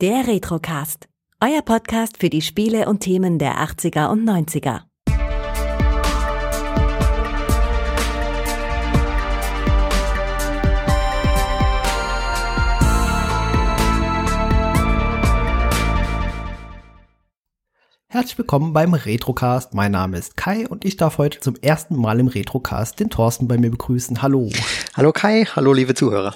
Der Retrocast. Euer Podcast für die Spiele und Themen der 80er und 90er. Herzlich willkommen beim Retrocast. Mein Name ist Kai und ich darf heute zum ersten Mal im Retrocast den Thorsten bei mir begrüßen. Hallo. Hallo Kai, hallo liebe Zuhörer.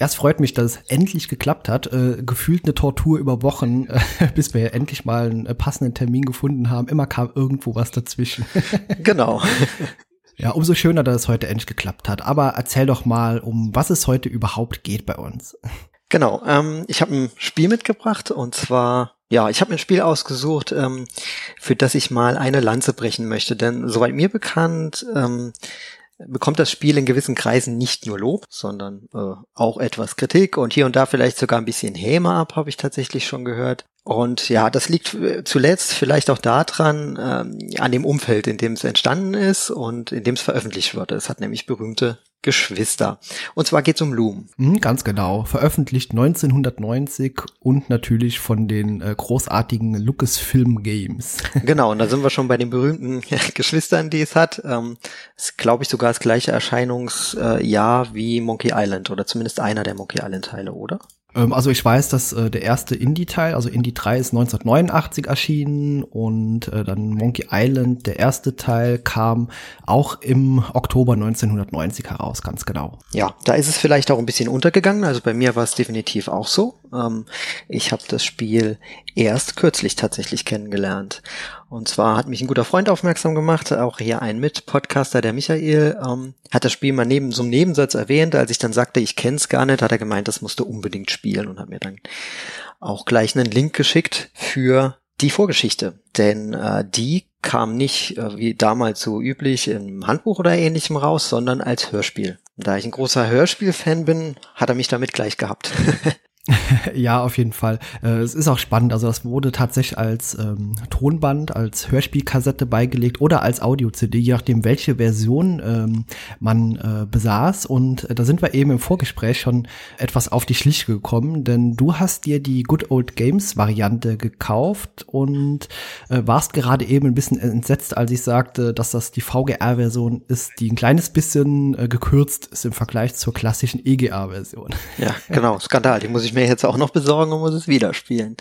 Erst freut mich, dass es endlich geklappt hat. Äh, gefühlt eine Tortur über Wochen, äh, bis wir endlich mal einen äh, passenden Termin gefunden haben. Immer kam irgendwo was dazwischen. genau. Ja, umso schöner, dass es heute endlich geklappt hat. Aber erzähl doch mal, um was es heute überhaupt geht bei uns. Genau, ähm, ich habe ein Spiel mitgebracht und zwar ja, ich habe ein Spiel ausgesucht, ähm, für das ich mal eine Lanze brechen möchte. Denn soweit mir bekannt, ähm, bekommt das Spiel in gewissen Kreisen nicht nur Lob, sondern äh, auch etwas Kritik und hier und da vielleicht sogar ein bisschen Häme ab, habe ich tatsächlich schon gehört. Und ja, das liegt äh, zuletzt vielleicht auch daran, ähm, an dem Umfeld, in dem es entstanden ist und in dem es veröffentlicht wird. Es hat nämlich berühmte Geschwister. Und zwar geht es um Loom. Mhm, ganz genau. Veröffentlicht 1990 und natürlich von den äh, großartigen Lucasfilm Games. genau, und da sind wir schon bei den berühmten Geschwistern, die es hat. Ähm, ist, glaube ich, sogar das gleiche Erscheinungsjahr wie Monkey Island oder zumindest einer der Monkey Island Teile, oder? Ähm, also ich weiß, dass äh, der erste Indie-Teil, also Indie 3 ist 1989 erschienen und äh, dann Monkey Island, der erste Teil, kam auch im Oktober 1990 heraus, ganz genau. Ja, da ist es vielleicht auch ein bisschen untergegangen. Also bei mir war es definitiv auch so. Ähm, ich habe das Spiel erst kürzlich tatsächlich kennengelernt. Und zwar hat mich ein guter Freund aufmerksam gemacht, auch hier ein Mitpodcaster, der Michael, ähm, hat das Spiel mal neben so einem Nebensatz erwähnt. Als ich dann sagte, ich kenn's gar nicht, hat er gemeint, das musste unbedingt spielen und hat mir dann auch gleich einen Link geschickt für die Vorgeschichte. Denn äh, die kam nicht, äh, wie damals so üblich, im Handbuch oder ähnlichem raus, sondern als Hörspiel. Da ich ein großer Hörspiel-Fan bin, hat er mich damit gleich gehabt. ja, auf jeden Fall. Äh, es ist auch spannend. Also das wurde tatsächlich als ähm, Tonband, als Hörspielkassette beigelegt oder als Audio-CD, je nachdem, welche Version ähm, man äh, besaß. Und äh, da sind wir eben im Vorgespräch schon etwas auf die Schliche gekommen, denn du hast dir die Good Old Games Variante gekauft und äh, warst gerade eben ein bisschen entsetzt, als ich sagte, dass das die VGR-Version ist, die ein kleines bisschen äh, gekürzt ist im Vergleich zur klassischen EGA-Version. Ja, genau. Skandal. Die muss ich mir mir jetzt auch noch besorgen und muss es wieder spielen.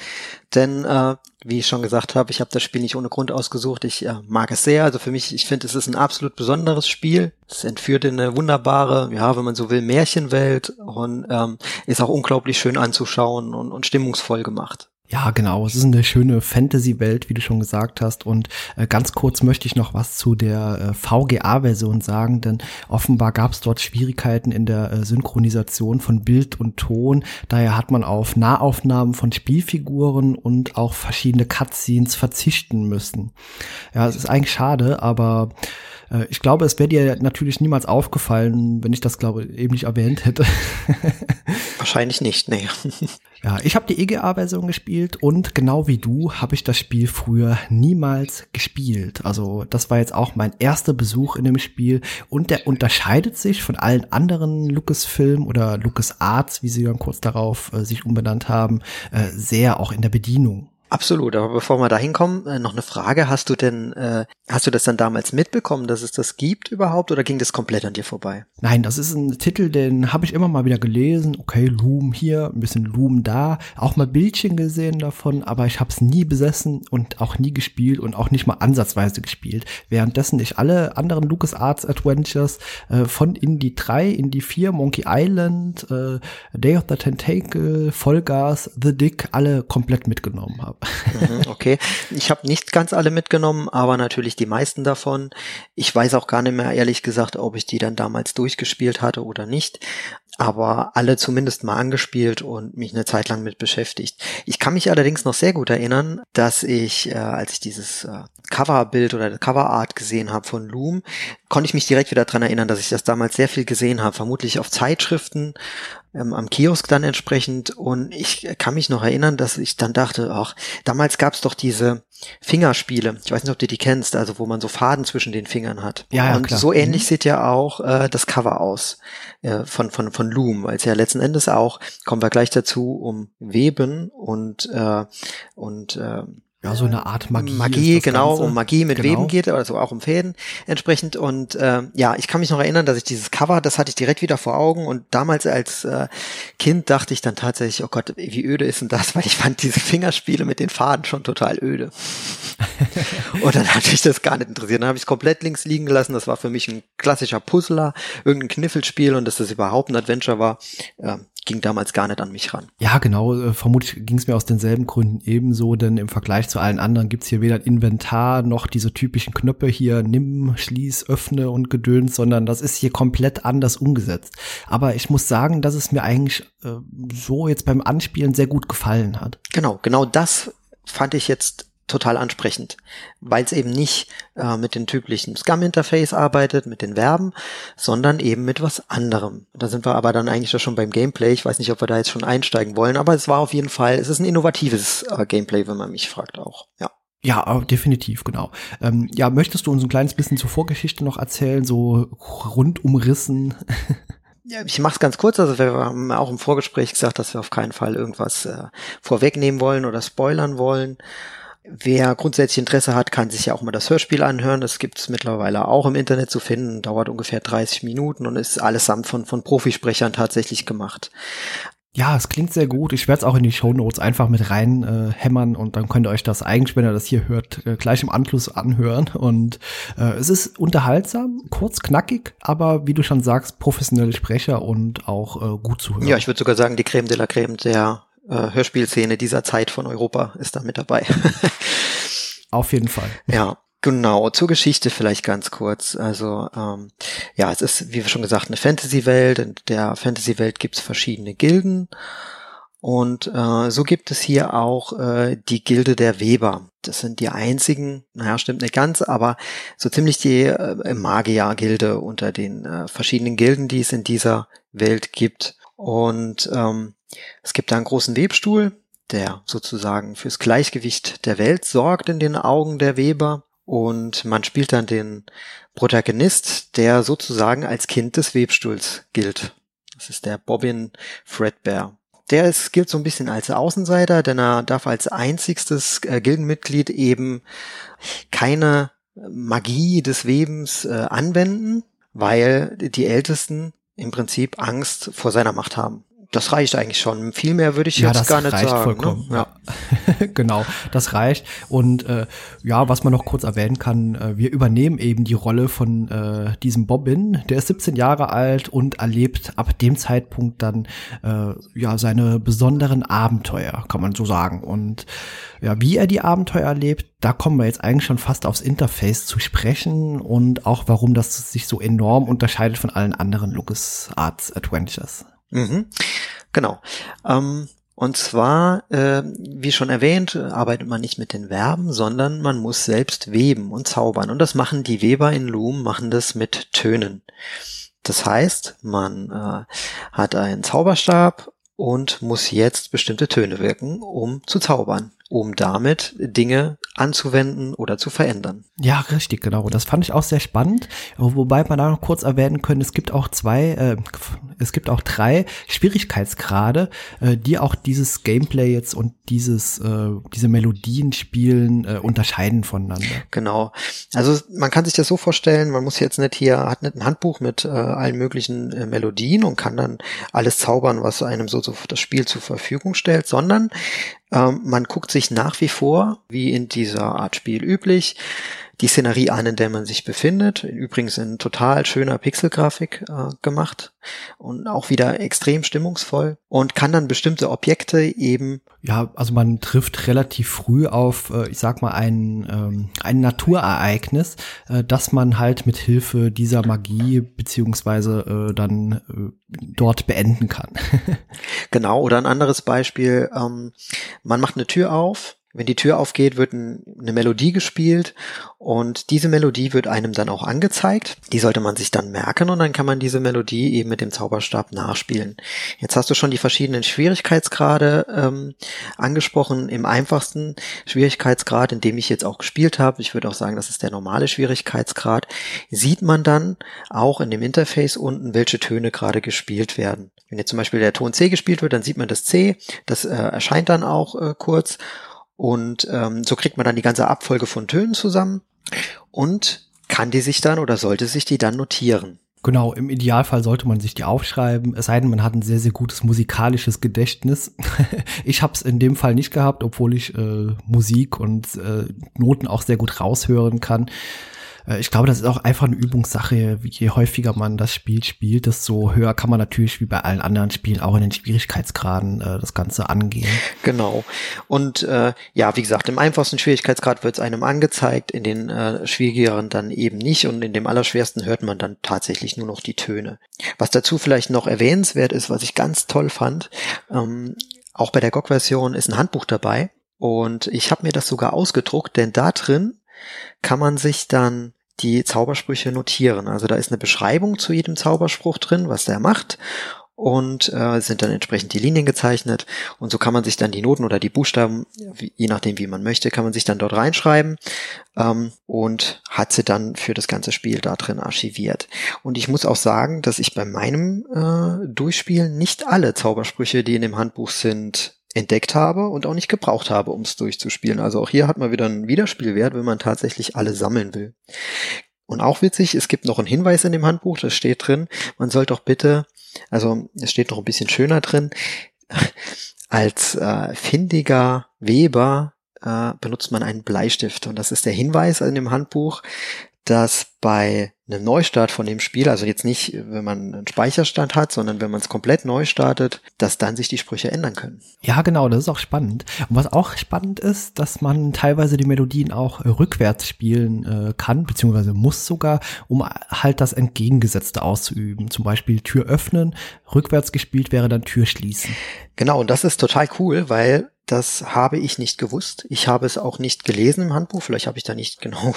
Denn, äh, wie ich schon gesagt habe, ich habe das Spiel nicht ohne Grund ausgesucht. Ich äh, mag es sehr. Also für mich, ich finde, es ist ein absolut besonderes Spiel. Es entführt in eine wunderbare, ja, wenn man so will, Märchenwelt und ähm, ist auch unglaublich schön anzuschauen und, und stimmungsvoll gemacht. Ja, genau. Es ist eine schöne Fantasy-Welt, wie du schon gesagt hast. Und äh, ganz kurz möchte ich noch was zu der äh, VGA-Version sagen, denn offenbar gab es dort Schwierigkeiten in der äh, Synchronisation von Bild und Ton. Daher hat man auf Nahaufnahmen von Spielfiguren und auch verschiedene Cutscenes verzichten müssen. Ja, es ist eigentlich schade, aber äh, ich glaube, es wäre dir natürlich niemals aufgefallen, wenn ich das, glaube eben nicht erwähnt hätte. Wahrscheinlich nicht, nee. Ja, ich habe die EGA-Version gespielt und genau wie du habe ich das Spiel früher niemals gespielt. Also das war jetzt auch mein erster Besuch in dem Spiel und der unterscheidet sich von allen anderen Lucasfilm oder LucasArts, wie sie dann kurz darauf äh, sich umbenannt haben, äh, sehr auch in der Bedienung. Absolut, aber bevor wir da hinkommen, äh, noch eine Frage. Hast du denn, äh, hast du das dann damals mitbekommen, dass es das gibt überhaupt oder ging das komplett an dir vorbei? Nein, das ist ein Titel, den habe ich immer mal wieder gelesen. Okay, Loom hier, ein bisschen Loom da, auch mal Bildchen gesehen davon, aber ich habe es nie besessen und auch nie gespielt und auch nicht mal ansatzweise gespielt. Währenddessen ich alle anderen LucasArts Adventures äh, von Indie 3, Indie 4, Monkey Island, äh, Day of the Tentacle, Vollgas, The Dick alle komplett mitgenommen habe. Mhm, okay, ich habe nicht ganz alle mitgenommen, aber natürlich die meisten davon. Ich weiß auch gar nicht mehr ehrlich gesagt, ob ich die dann damals durchgespielt hatte oder nicht aber alle zumindest mal angespielt und mich eine Zeit lang mit beschäftigt. Ich kann mich allerdings noch sehr gut erinnern, dass ich, äh, als ich dieses äh, Coverbild oder Coverart gesehen habe von Loom, konnte ich mich direkt wieder dran erinnern, dass ich das damals sehr viel gesehen habe, vermutlich auf Zeitschriften ähm, am Kiosk dann entsprechend und ich kann mich noch erinnern, dass ich dann dachte, ach, damals gab's doch diese Fingerspiele. Ich weiß nicht, ob du die kennst, also wo man so Faden zwischen den Fingern hat. Ja, ja und klar. so ähnlich Mhm. sieht ja auch äh, das Cover aus äh, von von von Loom, weil es ja letzten Endes auch kommen wir gleich dazu um Weben und äh, und äh, Ja, so eine Art Magie. Magie, genau, Ganze. um Magie mit Genau. Weben geht, also auch um Fäden entsprechend. Und äh, ja, ich kann mich noch erinnern, dass ich dieses Cover, das hatte ich direkt wieder vor Augen. Und damals als äh, Kind dachte ich dann tatsächlich, oh Gott, wie öde ist denn das? Weil ich fand diese Fingerspiele mit den Faden schon total öde. und dann hat mich das gar nicht interessiert. Dann habe ich es komplett links liegen gelassen. Das war für mich ein klassischer Puzzler, irgendein Kniffelspiel und dass das überhaupt ein Adventure war, äh, ging damals gar nicht an mich ran. Ja, genau. äh, Vermutlich ging es mir aus denselben Gründen ebenso, denn im Vergleich zu allen anderen gibt's hier weder ein Inventar noch diese typischen Knöpfe hier, nimm, schließ, öffne und gedöns, sondern das ist hier komplett anders umgesetzt. Aber ich muss sagen, dass es mir eigentlich äh, so jetzt beim Anspielen sehr gut gefallen hat. Genau, genau das fand ich jetzt total ansprechend, weil es eben nicht äh, mit den typischen Scum-Interface arbeitet, mit den Verben, sondern eben mit was anderem. Da sind wir aber dann eigentlich schon beim Gameplay. Ich weiß nicht, ob wir da jetzt schon einsteigen wollen, aber es war auf jeden Fall, es ist ein innovatives äh, Gameplay, wenn man mich fragt auch. Ja. Ja, äh, definitiv, genau. Ähm, ja, möchtest du uns ein kleines bisschen zur Vorgeschichte noch erzählen, so rundumrissen? Ja, ich mache es ganz kurz. Also wir haben auch im Vorgespräch gesagt, dass wir auf keinen Fall irgendwas äh, vorwegnehmen wollen oder spoilern wollen. Wer grundsätzlich Interesse hat, kann sich ja auch mal das Hörspiel anhören. Das gibt es mittlerweile auch im Internet zu finden. Dauert ungefähr 30 Minuten und ist allesamt von, von Profisprechern tatsächlich gemacht. Ja, es klingt sehr gut. Ich werde es auch in die Shownotes einfach mit rein äh, hämmern und dann könnt ihr euch das eigentlich, wenn ihr das hier hört, äh, gleich im Anschluss anhören. Und äh, es ist unterhaltsam, kurz, knackig, aber wie du schon sagst, professionelle Sprecher und auch äh, gut zu hören. Ja, ich würde sogar sagen, die Creme de la Creme der äh, Hörspielszene dieser Zeit von Europa ist da mit dabei. Auf jeden Fall. Ja, genau. Zur Geschichte vielleicht ganz kurz. Also ähm, ja, es ist, wie wir schon gesagt, eine Fantasy-Welt. In der Fantasy-Welt gibt es verschiedene Gilden. Und äh, so gibt es hier auch äh, die Gilde der Weber. Das sind die einzigen, naja, stimmt nicht ganz, aber so ziemlich die äh, Magier-Gilde unter den äh, verschiedenen Gilden, die es in dieser Welt gibt. Und ähm, es gibt da einen großen Webstuhl, der sozusagen fürs Gleichgewicht der Welt sorgt in den Augen der Weber. Und man spielt dann den Protagonist, der sozusagen als Kind des Webstuhls gilt. Das ist der Bobbin Fredbear. Der ist, gilt so ein bisschen als Außenseiter, denn er darf als einzigstes äh, Gildenmitglied eben keine Magie des Webens äh, anwenden, weil die Ältesten im Prinzip Angst vor seiner Macht haben. Das reicht eigentlich schon. Viel mehr würde ich ja, jetzt gar nicht reicht sagen. vollkommen. Ne? Ja. genau, das reicht. Und äh, ja, was man noch kurz erwähnen kann, äh, wir übernehmen eben die Rolle von äh, diesem Bobbin. Der ist 17 Jahre alt und erlebt ab dem Zeitpunkt dann äh, ja seine besonderen Abenteuer, kann man so sagen. Und ja, wie er die Abenteuer erlebt, da kommen wir jetzt eigentlich schon fast aufs Interface zu sprechen und auch warum das sich so enorm unterscheidet von allen anderen LucasArts Adventures. Mhm. Genau. Ähm, und zwar, äh, wie schon erwähnt, arbeitet man nicht mit den Verben, sondern man muss selbst weben und zaubern. Und das machen die Weber in Loom, machen das mit Tönen. Das heißt, man äh, hat einen Zauberstab und muss jetzt bestimmte Töne wirken, um zu zaubern, um damit Dinge anzuwenden oder zu verändern. Ja, richtig, genau. Das fand ich auch sehr spannend. Wobei man da noch kurz erwähnen können, es gibt auch zwei, äh, es gibt auch drei Schwierigkeitsgrade, äh, die auch dieses Gameplay jetzt und dieses, äh, diese Melodien spielen äh, unterscheiden voneinander. Genau. Also man kann sich das so vorstellen, man muss jetzt nicht hier, hat nicht ein Handbuch mit äh, allen möglichen äh, Melodien und kann dann alles zaubern, was einem so, so das Spiel zur Verfügung stellt, sondern ähm, man guckt sich nach wie vor, wie in dieser Art Spiel üblich, die Szenerie an, in der man sich befindet. Übrigens in total schöner Pixelgrafik äh, gemacht und auch wieder extrem stimmungsvoll und kann dann bestimmte Objekte eben Ja, also man trifft relativ früh auf, äh, ich sag mal, ein, ähm, ein Naturereignis, äh, das man halt mit Hilfe dieser Magie beziehungsweise äh, dann äh, dort beenden kann. Genau, oder ein anderes Beispiel, ähm, man macht eine Tür auf Wenn die Tür aufgeht, wird ein, eine Melodie gespielt und diese Melodie wird einem dann auch angezeigt. Die sollte man sich dann merken und dann kann man diese Melodie eben mit dem Zauberstab nachspielen. Jetzt hast du schon die verschiedenen Schwierigkeitsgrade ähm, angesprochen. Im einfachsten Schwierigkeitsgrad, in dem ich jetzt auch gespielt habe, ich würde auch sagen, das ist der normale Schwierigkeitsgrad, sieht man dann auch in dem Interface unten, welche Töne gerade gespielt werden. Wenn jetzt zum Beispiel der Ton C gespielt wird, dann sieht man das C, das äh, erscheint dann auch äh, kurz und ähm, so kriegt man dann die ganze Abfolge von Tönen zusammen und kann die sich dann oder sollte sich die dann notieren. Genau, im Idealfall sollte man sich die aufschreiben, es sei denn, man hat ein sehr, sehr gutes musikalisches Gedächtnis. ich habe es in dem Fall nicht gehabt, obwohl ich äh, Musik und äh, Noten auch sehr gut raushören kann. Äh, ich glaube, das ist auch einfach eine Übungssache. Je häufiger man das Spiel spielt, desto höher kann man natürlich wie bei allen anderen Spielen auch in den Schwierigkeitsgraden äh, das Ganze angehen. Genau. Und äh, ja, wie gesagt, im einfachsten Schwierigkeitsgrad wird es einem angezeigt, in den äh, schwierigeren dann eben nicht und in dem allerschwersten hört man dann tatsächlich nur noch die Töne. Was dazu vielleicht noch erwähnenswert ist, was ich ganz toll fand, ähm, auch bei der GOG-Version ist ein Handbuch dabei. Und ich habe mir das sogar ausgedruckt, denn da drin kann man sich dann die Zaubersprüche notieren. Also da ist eine Beschreibung zu jedem Zauberspruch drin, was der macht und äh, sind dann entsprechend die Linien gezeichnet und so kann man sich dann die Noten oder die Buchstaben, je nachdem wie man möchte, kann man sich dann dort reinschreiben ähm, und hat sie dann für das ganze Spiel da drin archiviert. Und ich muss auch sagen, dass ich bei meinem äh, Durchspielen nicht alle Zaubersprüche, die in dem Handbuch sind, entdeckt habe und auch nicht gebraucht habe, um es durchzuspielen. Also auch hier hat man wieder einen Wiederspielwert, wenn man tatsächlich alle sammeln will. Und auch witzig, es gibt noch einen Hinweis in dem Handbuch, da steht drin, man soll doch bitte, also es steht noch ein bisschen schöner drin, als äh, findiger Weber äh, benutzt man einen Bleistift. Und das ist der Hinweis in dem Handbuch, dass bei einem Neustart von dem Spiel, also jetzt nicht, wenn man einen Speicherstand hat, sondern wenn man es komplett neu startet, dass dann sich die Sprüche ändern können. Ja, genau, das ist auch spannend. Und was auch spannend ist, dass man teilweise die Melodien auch rückwärts spielen äh, kann, beziehungsweise muss sogar, um halt das Entgegengesetzte auszuüben. Zum Beispiel Tür öffnen, rückwärts gespielt wäre dann Tür schließen. Genau, und das ist total cool, weil das habe ich nicht gewusst. Ich habe es auch nicht gelesen im Handbuch. Vielleicht habe ich da nicht genau,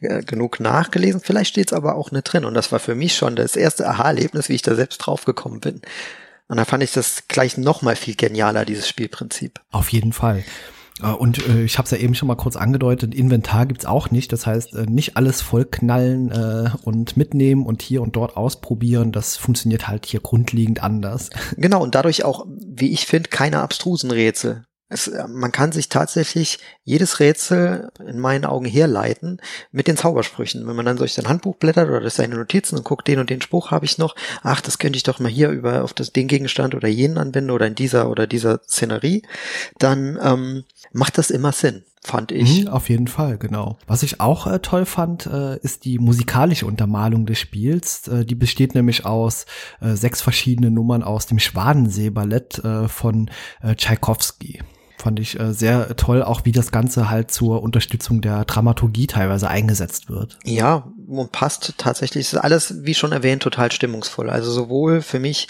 genug nachgelesen. Vielleicht steht es aber auch nicht drin. Und das war für mich schon das erste Aha-Erlebnis, wie ich da selbst draufgekommen bin. Und da fand ich das gleich noch mal viel genialer, dieses Spielprinzip. Auf jeden Fall. Äh, und äh, ich habe es ja eben schon mal kurz angedeutet, Inventar gibt's auch nicht. Das heißt, äh, nicht alles vollknallen äh, und mitnehmen und hier und dort ausprobieren. Das funktioniert halt hier grundlegend anders. Genau, und dadurch auch, wie ich finde, keine abstrusen Rätsel. Es, äh, man kann sich tatsächlich jedes Rätsel in meinen Augen herleiten mit den Zaubersprüchen. Wenn man dann durch sein Handbuch blättert oder durch seine Notizen und guckt, den und den Spruch habe ich noch, ach, das könnte ich doch mal hier über auf das, den Gegenstand oder jenen anwenden oder in dieser oder dieser Szenerie, dann ähm, macht das immer Sinn fand ich. Mhm, auf jeden Fall, genau. Was ich auch äh, toll fand, äh, ist die musikalische Untermalung des Spiels. Äh, die besteht nämlich aus äh, sechs verschiedenen Nummern aus dem Schwanensee-Ballett äh, von äh, Tchaikovsky fand ich äh, sehr toll, auch wie das Ganze halt zur Unterstützung der Dramaturgie teilweise eingesetzt wird. Ja, und passt tatsächlich. Es ist alles, wie schon erwähnt, total stimmungsvoll. Also sowohl für mich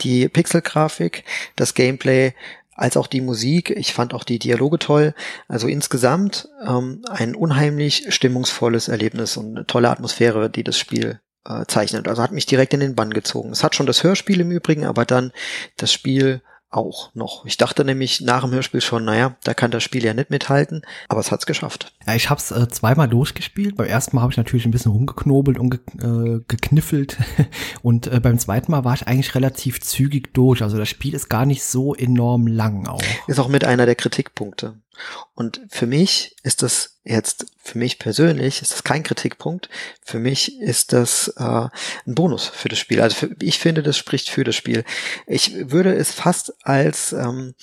die Pixelgrafik, das Gameplay, als auch die Musik. Ich fand auch die Dialoge toll. Also insgesamt ähm, ein unheimlich stimmungsvolles Erlebnis und eine tolle Atmosphäre, die das Spiel äh, zeichnet. Also hat mich direkt in den Bann gezogen. Es hat schon das Hörspiel im Übrigen, aber dann das Spiel auch noch. Ich dachte nämlich nach dem Hörspiel schon, naja, da kann das Spiel ja nicht mithalten, aber es hat's geschafft. Ja, ich habe es äh, zweimal durchgespielt. Beim ersten Mal habe ich natürlich ein bisschen rumgeknobelt und ge äh, gekniffelt und äh, beim zweiten Mal war ich eigentlich relativ zügig durch. Also das Spiel ist gar nicht so enorm lang auch. Ist auch mit einer der Kritikpunkte. Und für mich ist das jetzt, für mich persönlich ist das kein Kritikpunkt. Für mich ist das äh, ein Bonus für das Spiel. Also für, ich finde, das spricht für das Spiel. Ich würde es fast als ähm,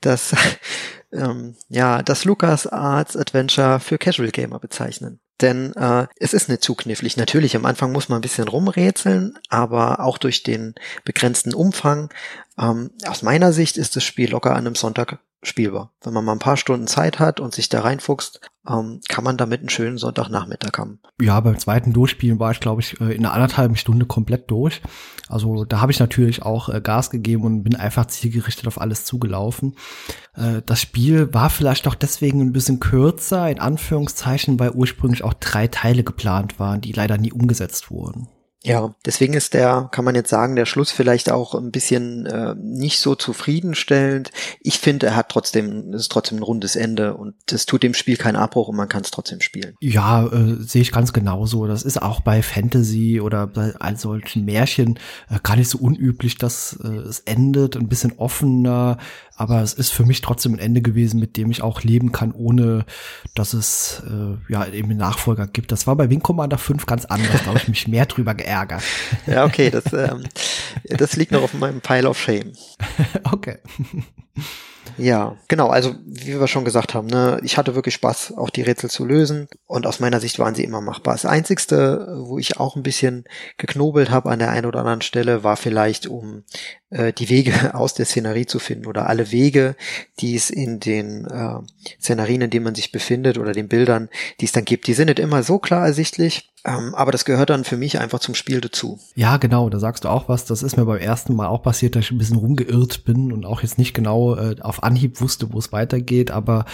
das, ähm, ja, das Lucas Arts Adventure für Casual Gamer bezeichnen. Denn äh, es ist nicht zu knifflig. Natürlich, am Anfang muss man ein bisschen rumrätseln, aber auch durch den begrenzten Umfang. Ähm, aus meiner Sicht ist das Spiel locker an einem Sonntag spielbar. Wenn man mal ein paar Stunden Zeit hat und sich da reinfuchst, ähm, kann man damit einen schönen Sonntagnachmittag haben. Ja, beim zweiten Durchspielen war ich, glaube ich, äh, in einer anderthalben Stunde komplett durch. Also da habe ich natürlich auch äh, Gas gegeben und bin einfach zielgerichtet auf alles zugelaufen. Äh, das Spiel war vielleicht auch deswegen ein bisschen kürzer, in Anführungszeichen, weil ursprünglich auch drei Teile geplant waren, die leider nie umgesetzt wurden. Ja, deswegen ist der, kann man jetzt sagen, der Schluss vielleicht auch ein bisschen äh, nicht so zufriedenstellend. Ich finde, er hat trotzdem, es ist trotzdem ein rundes Ende und es tut dem Spiel keinen Abbruch und man kann es trotzdem spielen. Ja, äh, sehe ich ganz genauso. Das ist auch bei Fantasy oder bei all solchen Märchen äh, gar nicht so unüblich, dass äh, es endet, ein bisschen offener, aber es ist für mich trotzdem ein Ende gewesen, mit dem ich auch leben kann, ohne dass es äh, ja eben einen Nachfolger gibt. Das war bei Wing Commander 5 ganz anders, da habe ich mich mehr drüber geärgert. Ja, okay, das, ähm, das liegt noch auf meinem Pile of Shame. okay. Ja, genau. Also wie wir schon gesagt haben, ne, ich hatte wirklich Spaß, auch die Rätsel zu lösen. Und aus meiner Sicht waren sie immer machbar. Das Einzigste, wo ich auch ein bisschen geknobelt habe an der einen oder anderen Stelle, war vielleicht, um äh, die Wege aus der Szenerie zu finden oder alle Wege, die es in den äh, Szenarien, in denen man sich befindet oder den Bildern, die es dann gibt, die sind nicht immer so klar ersichtlich. Ähm, aber das gehört dann für mich einfach zum Spiel dazu. Ja, genau, da sagst du auch was. Das ist mir beim ersten Mal auch passiert, dass ich ein bisschen rumgeirrt bin und auch jetzt nicht genau äh, auf Anhieb wusste, wo es weitergeht. Aber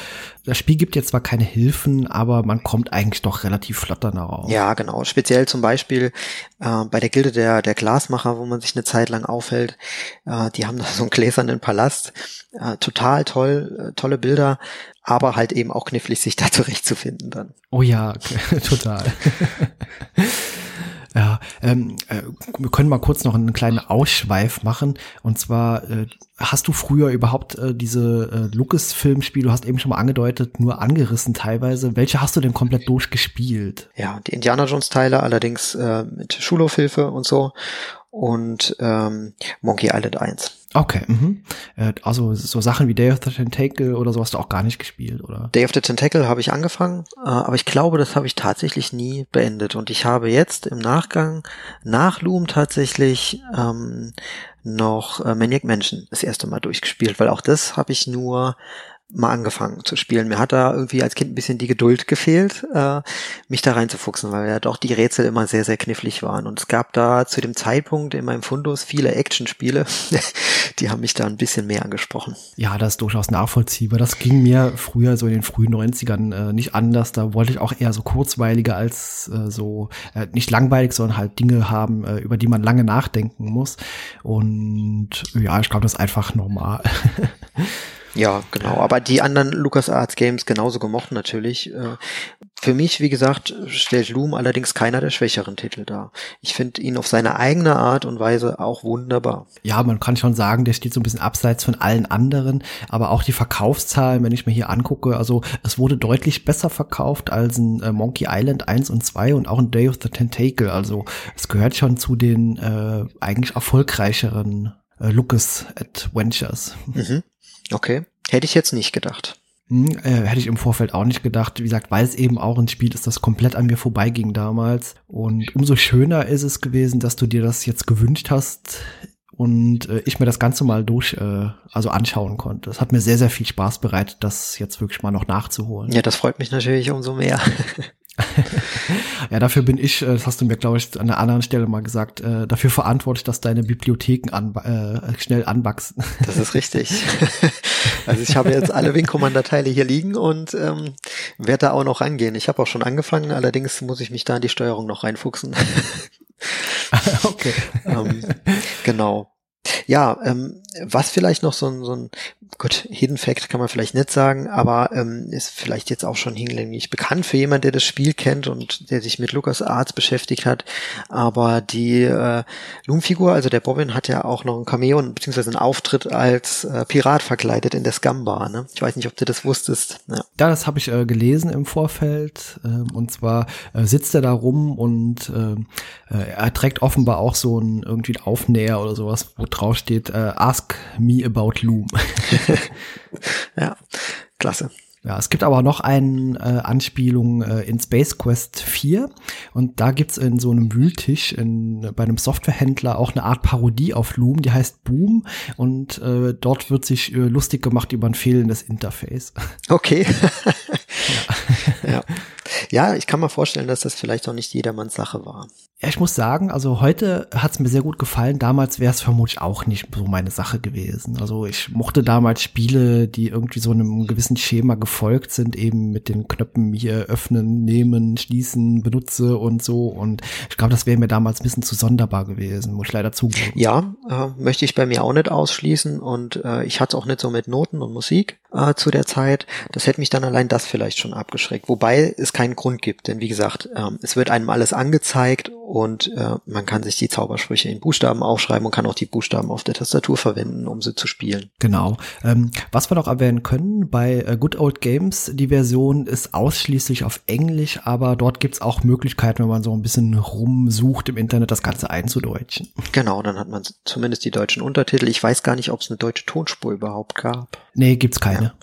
das Spiel gibt jetzt zwar keine Hilfen, aber man kommt eigentlich doch relativ flott dann raus. Ja, genau. Speziell zum Beispiel äh, bei der Gilde der, der Glasmacher, wo man sich eine Zeit lang aufhält. Äh, die haben da so einen gläsernen Palast. Äh, total toll, äh, tolle Bilder aber halt eben auch knifflig, sich da zurechtzufinden dann. Oh ja, total. ja, ähm, äh, wir können mal kurz noch einen kleinen Ausschweif machen. Und zwar, äh, hast du früher überhaupt äh, diese äh, Lucas-Filmspiele, du hast eben schon mal angedeutet, nur angerissen teilweise. Welche hast du denn komplett durchgespielt? Ja, die Indiana Jones-Teile allerdings äh, mit Schulhofhilfe und so und ähm, Monkey Island 1. Okay, mhm. Äh, also so Sachen wie Day of the Tentacle oder so hast du auch gar nicht gespielt, oder? Day of the Tentacle habe ich angefangen, äh, aber ich glaube, das habe ich tatsächlich nie beendet. Und ich habe jetzt im Nachgang nach Loom tatsächlich ähm, noch äh, Maniac Mansion das erste Mal durchgespielt, weil auch das habe ich nur mal angefangen zu spielen. Mir hat da irgendwie als Kind ein bisschen die Geduld gefehlt, äh, mich da reinzufuchsen, weil ja doch die Rätsel immer sehr, sehr knifflig waren. Und es gab da zu dem Zeitpunkt in meinem Fundus viele Actionspiele, die haben mich da ein bisschen mehr angesprochen. Ja, das ist durchaus nachvollziehbar. Das ging mir früher so in den frühen 90ern äh, nicht anders. Da wollte ich auch eher so kurzweilige als äh, so, äh, nicht langweilig, sondern halt Dinge haben, äh, über die man lange nachdenken muss. Und ja, ich glaube, das ist einfach normal. Ja, genau. Aber die anderen LucasArts Games genauso gemocht natürlich. Äh, für mich, wie gesagt, stellt Loom allerdings keiner der schwächeren Titel dar. Ich finde ihn auf seine eigene Art und Weise auch wunderbar. Ja, man kann schon sagen, der steht so ein bisschen abseits von allen anderen, aber auch die Verkaufszahlen, wenn ich mir hier angucke, also es wurde deutlich besser verkauft als ein äh, Monkey Island 1 und 2 und auch ein Day of the Tentacle. Also es gehört schon zu den äh, eigentlich erfolgreicheren äh, Lucas Adventures. Mhm. Okay. Hätte ich jetzt nicht gedacht. Hm, äh, hätte ich im Vorfeld auch nicht gedacht. Wie gesagt, weil es eben auch ein Spiel ist, das komplett an mir vorbeiging damals. Und umso schöner ist es gewesen, dass du dir das jetzt gewünscht hast und äh, ich mir das Ganze mal durch, äh, also anschauen konnte. Es hat mir sehr, sehr viel Spaß bereitet, das jetzt wirklich mal noch nachzuholen. Ja, das freut mich natürlich umso mehr. ja, dafür bin ich, äh, das hast du mir, glaube ich, an einer anderen Stelle mal gesagt, äh, dafür verantwortlich, dass deine Bibliotheken an, äh, schnell anwachsen. Das ist richtig. also ich habe jetzt alle Wing Commander Teile hier liegen und ähm, werde da auch noch rangehen. Ich habe auch schon angefangen, allerdings muss ich mich da in die Steuerung noch reinfuchsen. okay. ähm, genau. Ja, ähm, was vielleicht noch so ein, so ein gut, Hidden Fact kann man vielleicht nicht sagen, aber ähm, ist vielleicht jetzt auch schon hinlänglich bekannt für jemand, der das Spiel kennt und der sich mit Lucas Arts beschäftigt hat. Aber die äh, Loom-Figur, also der Bobbin, hat ja auch noch ein Cameo beziehungsweise einen Auftritt als äh, Pirat verkleidet in der Scum-Bar. Ne? Ich weiß nicht, ob du das wusstest. Ja, ja das habe ich äh, gelesen im Vorfeld. Äh, und zwar äh, sitzt er da rum und äh, äh, er trägt offenbar auch so ein irgendwie ein Aufnäher oder sowas, wo drauf steht, äh, Ask me about Loom. ja, klasse. Ja, es gibt aber noch eine äh, Anspielung äh, in Space Quest 4 und da gibt's in so einem Wühltisch in, bei einem Softwarehändler auch eine Art Parodie auf Loom, die heißt Boom und äh, dort wird sich äh, lustig gemacht über ein fehlendes Interface. Okay. ja. ja. Ja, ich kann mir vorstellen, dass das vielleicht auch nicht jedermanns Sache war. Ja, ich muss sagen, also heute hat's mir sehr gut gefallen. Damals wäre es vermutlich auch nicht so meine Sache gewesen. Also ich mochte damals Spiele, die irgendwie so einem gewissen Schema gefolgt sind, eben mit den Knöpfen hier öffnen, nehmen, schließen, benutze und so. Und ich glaube, das wäre mir damals ein bisschen zu sonderbar gewesen, muss ich leider zugeben. Ja, äh, möchte ich bei mir auch nicht ausschließen. Und äh, ich hatte auch nicht so mit Noten und Musik äh, zu der Zeit. Das hätte mich dann allein das vielleicht schon abgeschreckt. Wobei es keinen Grund gibt, denn wie gesagt, ähm, es wird einem alles angezeigt und äh, man kann sich die Zaubersprüche in Buchstaben aufschreiben und kann auch die Buchstaben auf der Tastatur verwenden, um sie zu spielen. Genau. Ähm, was wir noch erwähnen können, bei äh, Good Old Games, die Version ist ausschließlich auf Englisch, aber dort gibt's auch Möglichkeiten, wenn man so ein bisschen rumsucht im Internet, das Ganze einzudeutschen. Genau, dann hat man zumindest die deutschen Untertitel. Ich weiß gar nicht, ob es eine deutsche Tonspur überhaupt gab. Nee, gibt's keine.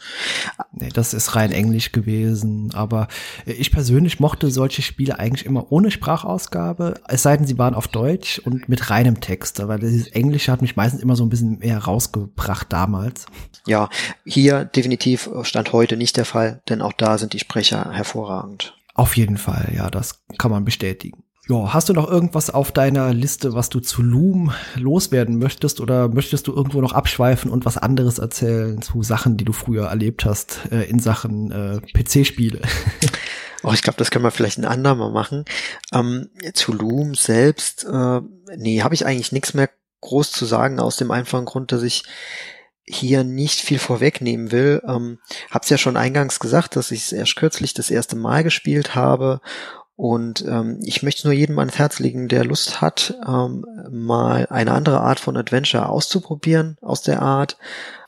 Ja. Nee, das ist rein Englisch gewesen. Aber ich persönlich mochte solche Spiele eigentlich immer ohne Sprachausgabe, es sei denn, sie waren auf Deutsch und mit reinem Text. Weil dieses Englische hat mich meistens immer so ein bisschen mehr rausgebracht damals. Ja, hier definitiv stand heute nicht der Fall, denn auch da sind die Sprecher hervorragend. Auf jeden Fall, ja, das kann man bestätigen. Ja, hast du noch irgendwas auf deiner Liste, was du zu Loom loswerden möchtest oder möchtest du irgendwo noch abschweifen und was anderes erzählen zu Sachen, die du früher erlebt hast äh, in Sachen äh, PC-Spiele? Oh, ich glaube, das können wir vielleicht ein andermal machen. Ähm, zu Loom selbst, äh, nee, habe ich eigentlich nichts mehr groß zu sagen, aus dem einfachen Grund, dass ich hier nicht viel vorwegnehmen will. Ähm, hab's ja schon eingangs gesagt, dass ich es erst kürzlich das erste Mal gespielt habe und ähm, ich möchte nur jedem ans Herz legen, der Lust hat, ähm, mal eine andere Art von Adventure auszuprobieren aus der Art.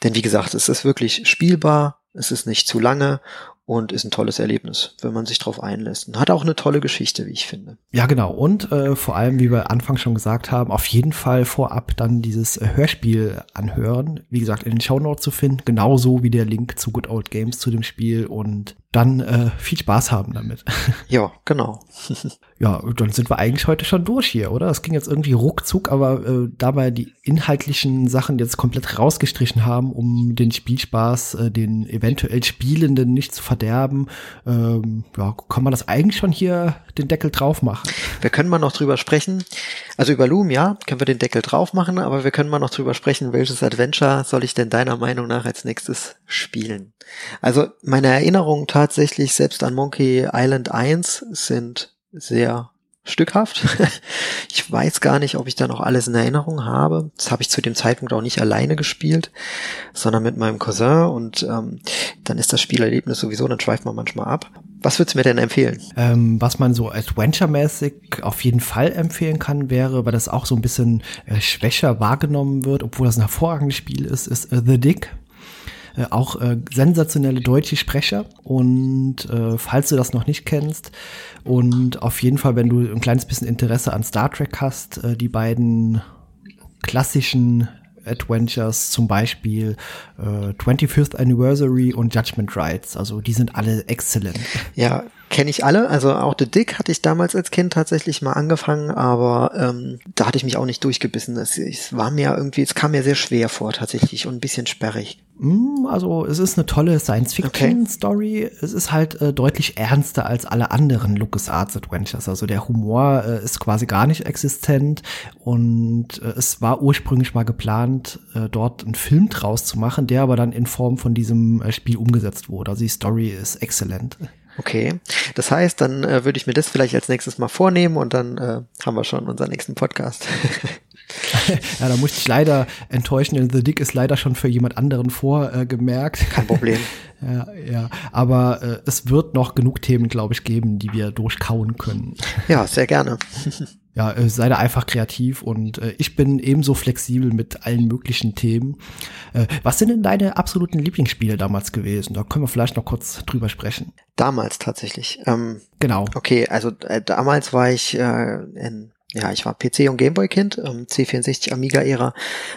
Denn wie gesagt, es ist wirklich spielbar, es ist nicht zu lange und ist ein tolles Erlebnis, wenn man sich darauf einlässt. Und hat auch eine tolle Geschichte, wie ich finde. Ja, genau. Und äh, vor allem, wie wir Anfang schon gesagt haben, auf jeden Fall vorab dann dieses äh, Hörspiel anhören. Wie gesagt, in den Shownotes zu finden, genauso wie der Link zu Good Old Games zu dem Spiel und dann äh, viel Spaß haben damit. Ja, genau. ja, dann sind wir eigentlich heute schon durch hier, oder? Es ging jetzt irgendwie ruckzuck, aber äh, dabei die inhaltlichen Sachen jetzt komplett rausgestrichen haben, um den Spielspaß, äh, den eventuell Spielenden nicht zu verderben, ähm, ja, kann man das eigentlich schon hier den Deckel drauf machen? Wir können mal noch drüber sprechen. Also über Loom, ja, können wir den Deckel drauf machen, aber wir können mal noch drüber sprechen, welches Adventure soll ich denn deiner Meinung nach als nächstes spielen? Also meine Erinnerungen tatsächlich selbst an Monkey Island 1 sind sehr stückhaft. ich weiß gar nicht, ob ich da noch alles in Erinnerung habe. Das habe ich zu dem Zeitpunkt auch nicht alleine gespielt, sondern mit meinem Cousin und ähm, dann ist das Spielerlebnis sowieso, dann schweift man manchmal ab. Was würdest du mir denn empfehlen? Ähm, was man so Adventure-mäßig auf jeden Fall empfehlen kann, wäre, weil das auch so ein bisschen äh, schwächer wahrgenommen wird, obwohl das ein hervorragendes Spiel ist, ist uh, The Dick. Äh, auch äh, sensationelle deutsche Sprecher. Und äh, falls du das noch nicht kennst und auf jeden Fall, wenn du ein kleines bisschen Interesse an Star Trek hast, äh, die beiden klassischen Adventures, zum Beispiel äh, 25th Anniversary und Judgment Rights. Also die sind alle exzellent. Ja, kenne ich alle. Also auch The Dick hatte ich damals als Kind tatsächlich mal angefangen, aber ähm, da hatte ich mich auch nicht durchgebissen. Es, es war mir irgendwie, es kam mir sehr schwer vor tatsächlich und ein bisschen sperrig. Mm, also es ist eine tolle Science-Fiction-Story. Okay. Es ist halt äh, deutlich ernster als alle anderen LucasArts Adventures. Also der Humor äh, ist quasi gar nicht existent und äh, es war ursprünglich mal geplant, äh, dort einen Film draus zu machen, der aber dann in Form von diesem äh, Spiel umgesetzt wurde. Also die Story ist exzellent. Okay, das heißt, dann äh, würde ich mir das vielleicht als nächstes mal vornehmen und dann äh, haben wir schon unseren nächsten Podcast. ja, da muss ich leider enttäuschen, denn The Dick ist leider schon für jemand anderen vorgemerkt. Äh, Kein Problem. ja, ja, aber äh, es wird noch genug Themen, glaube ich, geben, die wir durchkauen können. Ja, sehr gerne. ja, äh, sei da einfach kreativ und äh, ich bin ebenso flexibel mit allen möglichen Themen. Äh, was sind denn deine absoluten Lieblingsspiele damals gewesen? Da können wir vielleicht noch kurz drüber sprechen. Damals tatsächlich. Ähm, genau. Okay, also äh, damals war ich äh, in ja, ich war PC- und Gameboy-Kind, ähm, C64 Amiga-Ära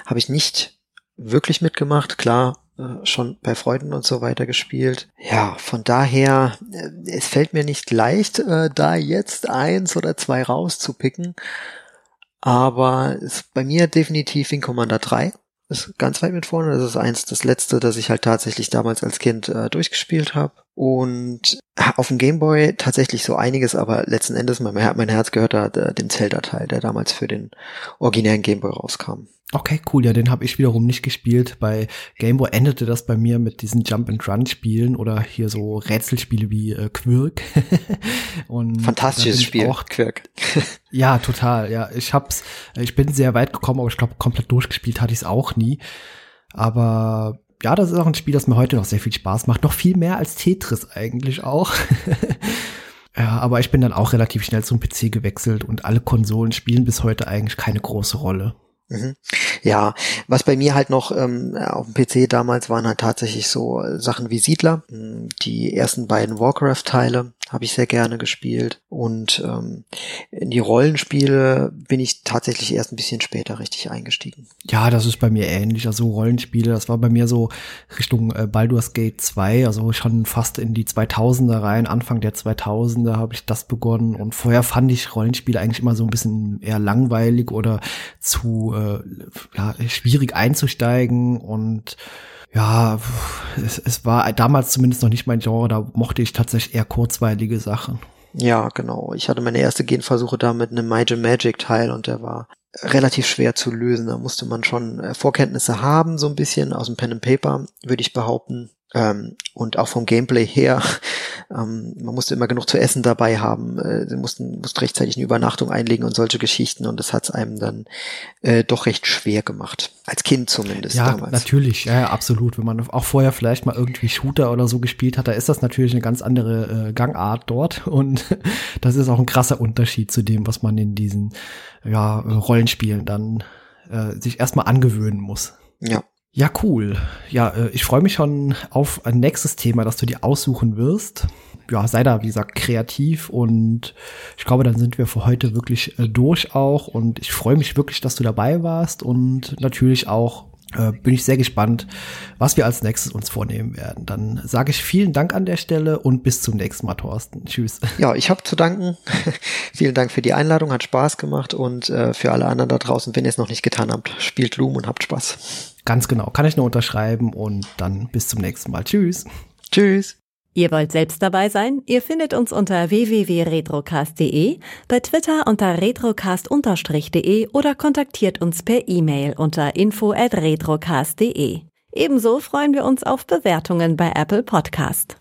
habe ich nicht wirklich mitgemacht. Klar, äh, schon bei Freunden und so weiter gespielt. Ja, von daher, äh, es fällt mir nicht leicht, äh, da jetzt eins oder zwei rauszupicken. Aber ist bei mir definitiv Wing Commander 3 ist ganz weit mit vorne. Das ist eins, das letzte, das ich halt tatsächlich damals als Kind äh, durchgespielt habe. Und auf dem Gameboy tatsächlich so einiges, aber letzten Endes, mein, mein Herz gehört da äh, dem Zelda-Teil, der damals für den originären Gameboy rauskam. Okay, cool. Ja, den habe ich wiederum nicht gespielt. Bei Gameboy endete das bei mir mit diesen Jump-and-Run-Spielen oder hier so Rätselspiele wie äh, Quirk. Und Fantastisches Spiel, auch, Quirk. ja, total. Ja, ich hab's, ich bin sehr weit gekommen, aber ich glaube, komplett durchgespielt hatte ich es auch nie. Aber ja, das ist auch ein Spiel, das mir heute noch sehr viel Spaß macht. Noch viel mehr als Tetris eigentlich auch. ja, aber ich bin dann auch relativ schnell zum PC gewechselt und alle Konsolen spielen bis heute eigentlich keine große Rolle. Mhm. Ja, was bei mir halt noch ähm, auf dem PC damals waren halt tatsächlich so Sachen wie Siedler, die ersten beiden Warcraft-Teile, habe ich sehr gerne gespielt. Und ähm, in die Rollenspiele bin ich tatsächlich erst ein bisschen später richtig eingestiegen. Ja, das ist bei mir ähnlich. Also Rollenspiele, das war bei mir so Richtung äh, Baldur's Gate 2, also schon fast in die 2000er rein. Anfang der 2000er habe ich das begonnen. Und vorher fand ich Rollenspiele eigentlich immer so ein bisschen eher langweilig oder zu äh, ja, schwierig einzusteigen und ja, es, es war damals zumindest noch nicht mein Genre, da mochte ich tatsächlich eher kurzweilige Sachen. Ja, genau. Ich hatte meine erste Genversuche da mit einem Major Magic Teil und der war relativ schwer zu lösen. Da musste man schon äh, Vorkenntnisse haben, so ein bisschen aus dem Pen and Paper, würde ich behaupten. Ähm, und auch vom Gameplay her, ähm, man musste immer genug zu essen dabei haben, äh, sie mussten musste rechtzeitig eine Übernachtung einlegen und solche Geschichten und das hat es einem dann äh, doch recht schwer gemacht. Als Kind zumindest ja, damals. natürlich, ja, absolut. Wenn man auch vorher vielleicht mal irgendwie Shooter oder so gespielt hat, da ist das natürlich eine ganz andere äh, Gangart dort und das ist auch ein krasser Unterschied zu dem, was man in diesen ja, Rollenspielen dann äh, sich erstmal angewöhnen muss. Ja, ja, cool. Ja, äh, ich freue mich schon auf ein nächstes Thema, das du dir aussuchen wirst. Ja, sei da, wie gesagt, kreativ und ich glaube, dann sind wir für heute wirklich äh, durch auch und ich freue mich wirklich, dass du dabei warst und natürlich auch äh, bin ich sehr gespannt, was wir als nächstes uns vornehmen werden. Dann sage ich vielen Dank an der Stelle und bis zum nächsten Mal, Thorsten. Tschüss. Ja, ich habe zu danken. vielen Dank für die Einladung, hat Spaß gemacht und äh, für alle anderen da draußen, wenn ihr es noch nicht getan habt, spielt Loom und habt Spaß. Ganz genau, kann ich nur unterschreiben und dann bis zum nächsten Mal. Tschüss. Tschüss. Ihr wollt selbst dabei sein? Ihr findet uns unter www.retrocast.de, bei Twitter unter retrocast-de oder kontaktiert uns per E-Mail unter info@retrocast.de. Ebenso freuen wir uns auf Bewertungen bei Apple Podcast.